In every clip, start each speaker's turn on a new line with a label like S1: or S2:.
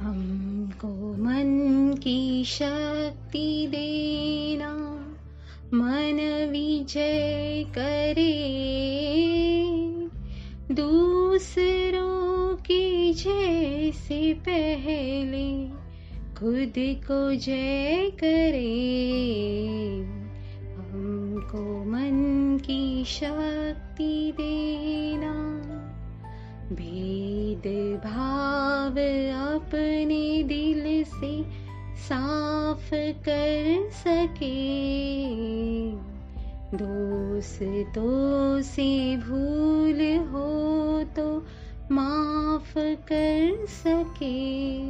S1: हमको मन की शक्ति देना, मन विजय करे। दूसरों की जैसे पहले खुद को जय करे। हमको मन की शक्ति देना भेद भाव अपने दिल से साफ़ कर सके। दोस्तों से भूल हो तो माफ़ कर सके।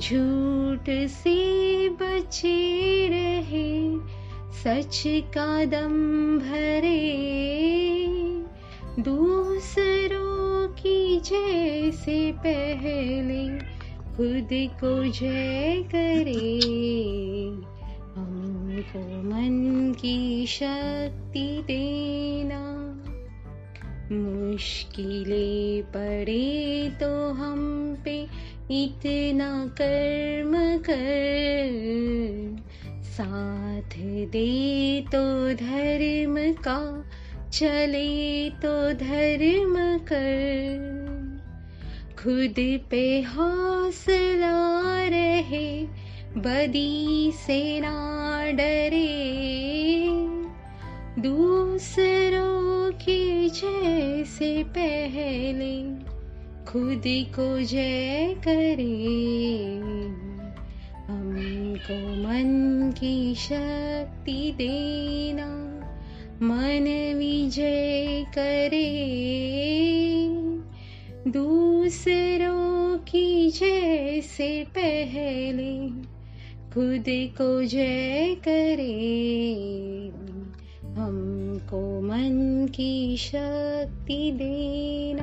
S1: झूठ से बचे रहे, सच का दम भरे। दूसरों जैसे पहले खुद को जय करे। हमको मन की शक्ति देना। मुश्किलें पड़े तो हम पे इतना कर्म कर। साथ दे तो धर्म का, चले तो धर्म कर। खुद पे हौसला रहे, बदी से ना डरे। दूसरों की जैसे पहले खुद को जय करे। हमको मन की शक्ति देना, मन विजय करे। दूसरों की जैसे पहले खुद को जय करे। हमको मन की शक्ति दे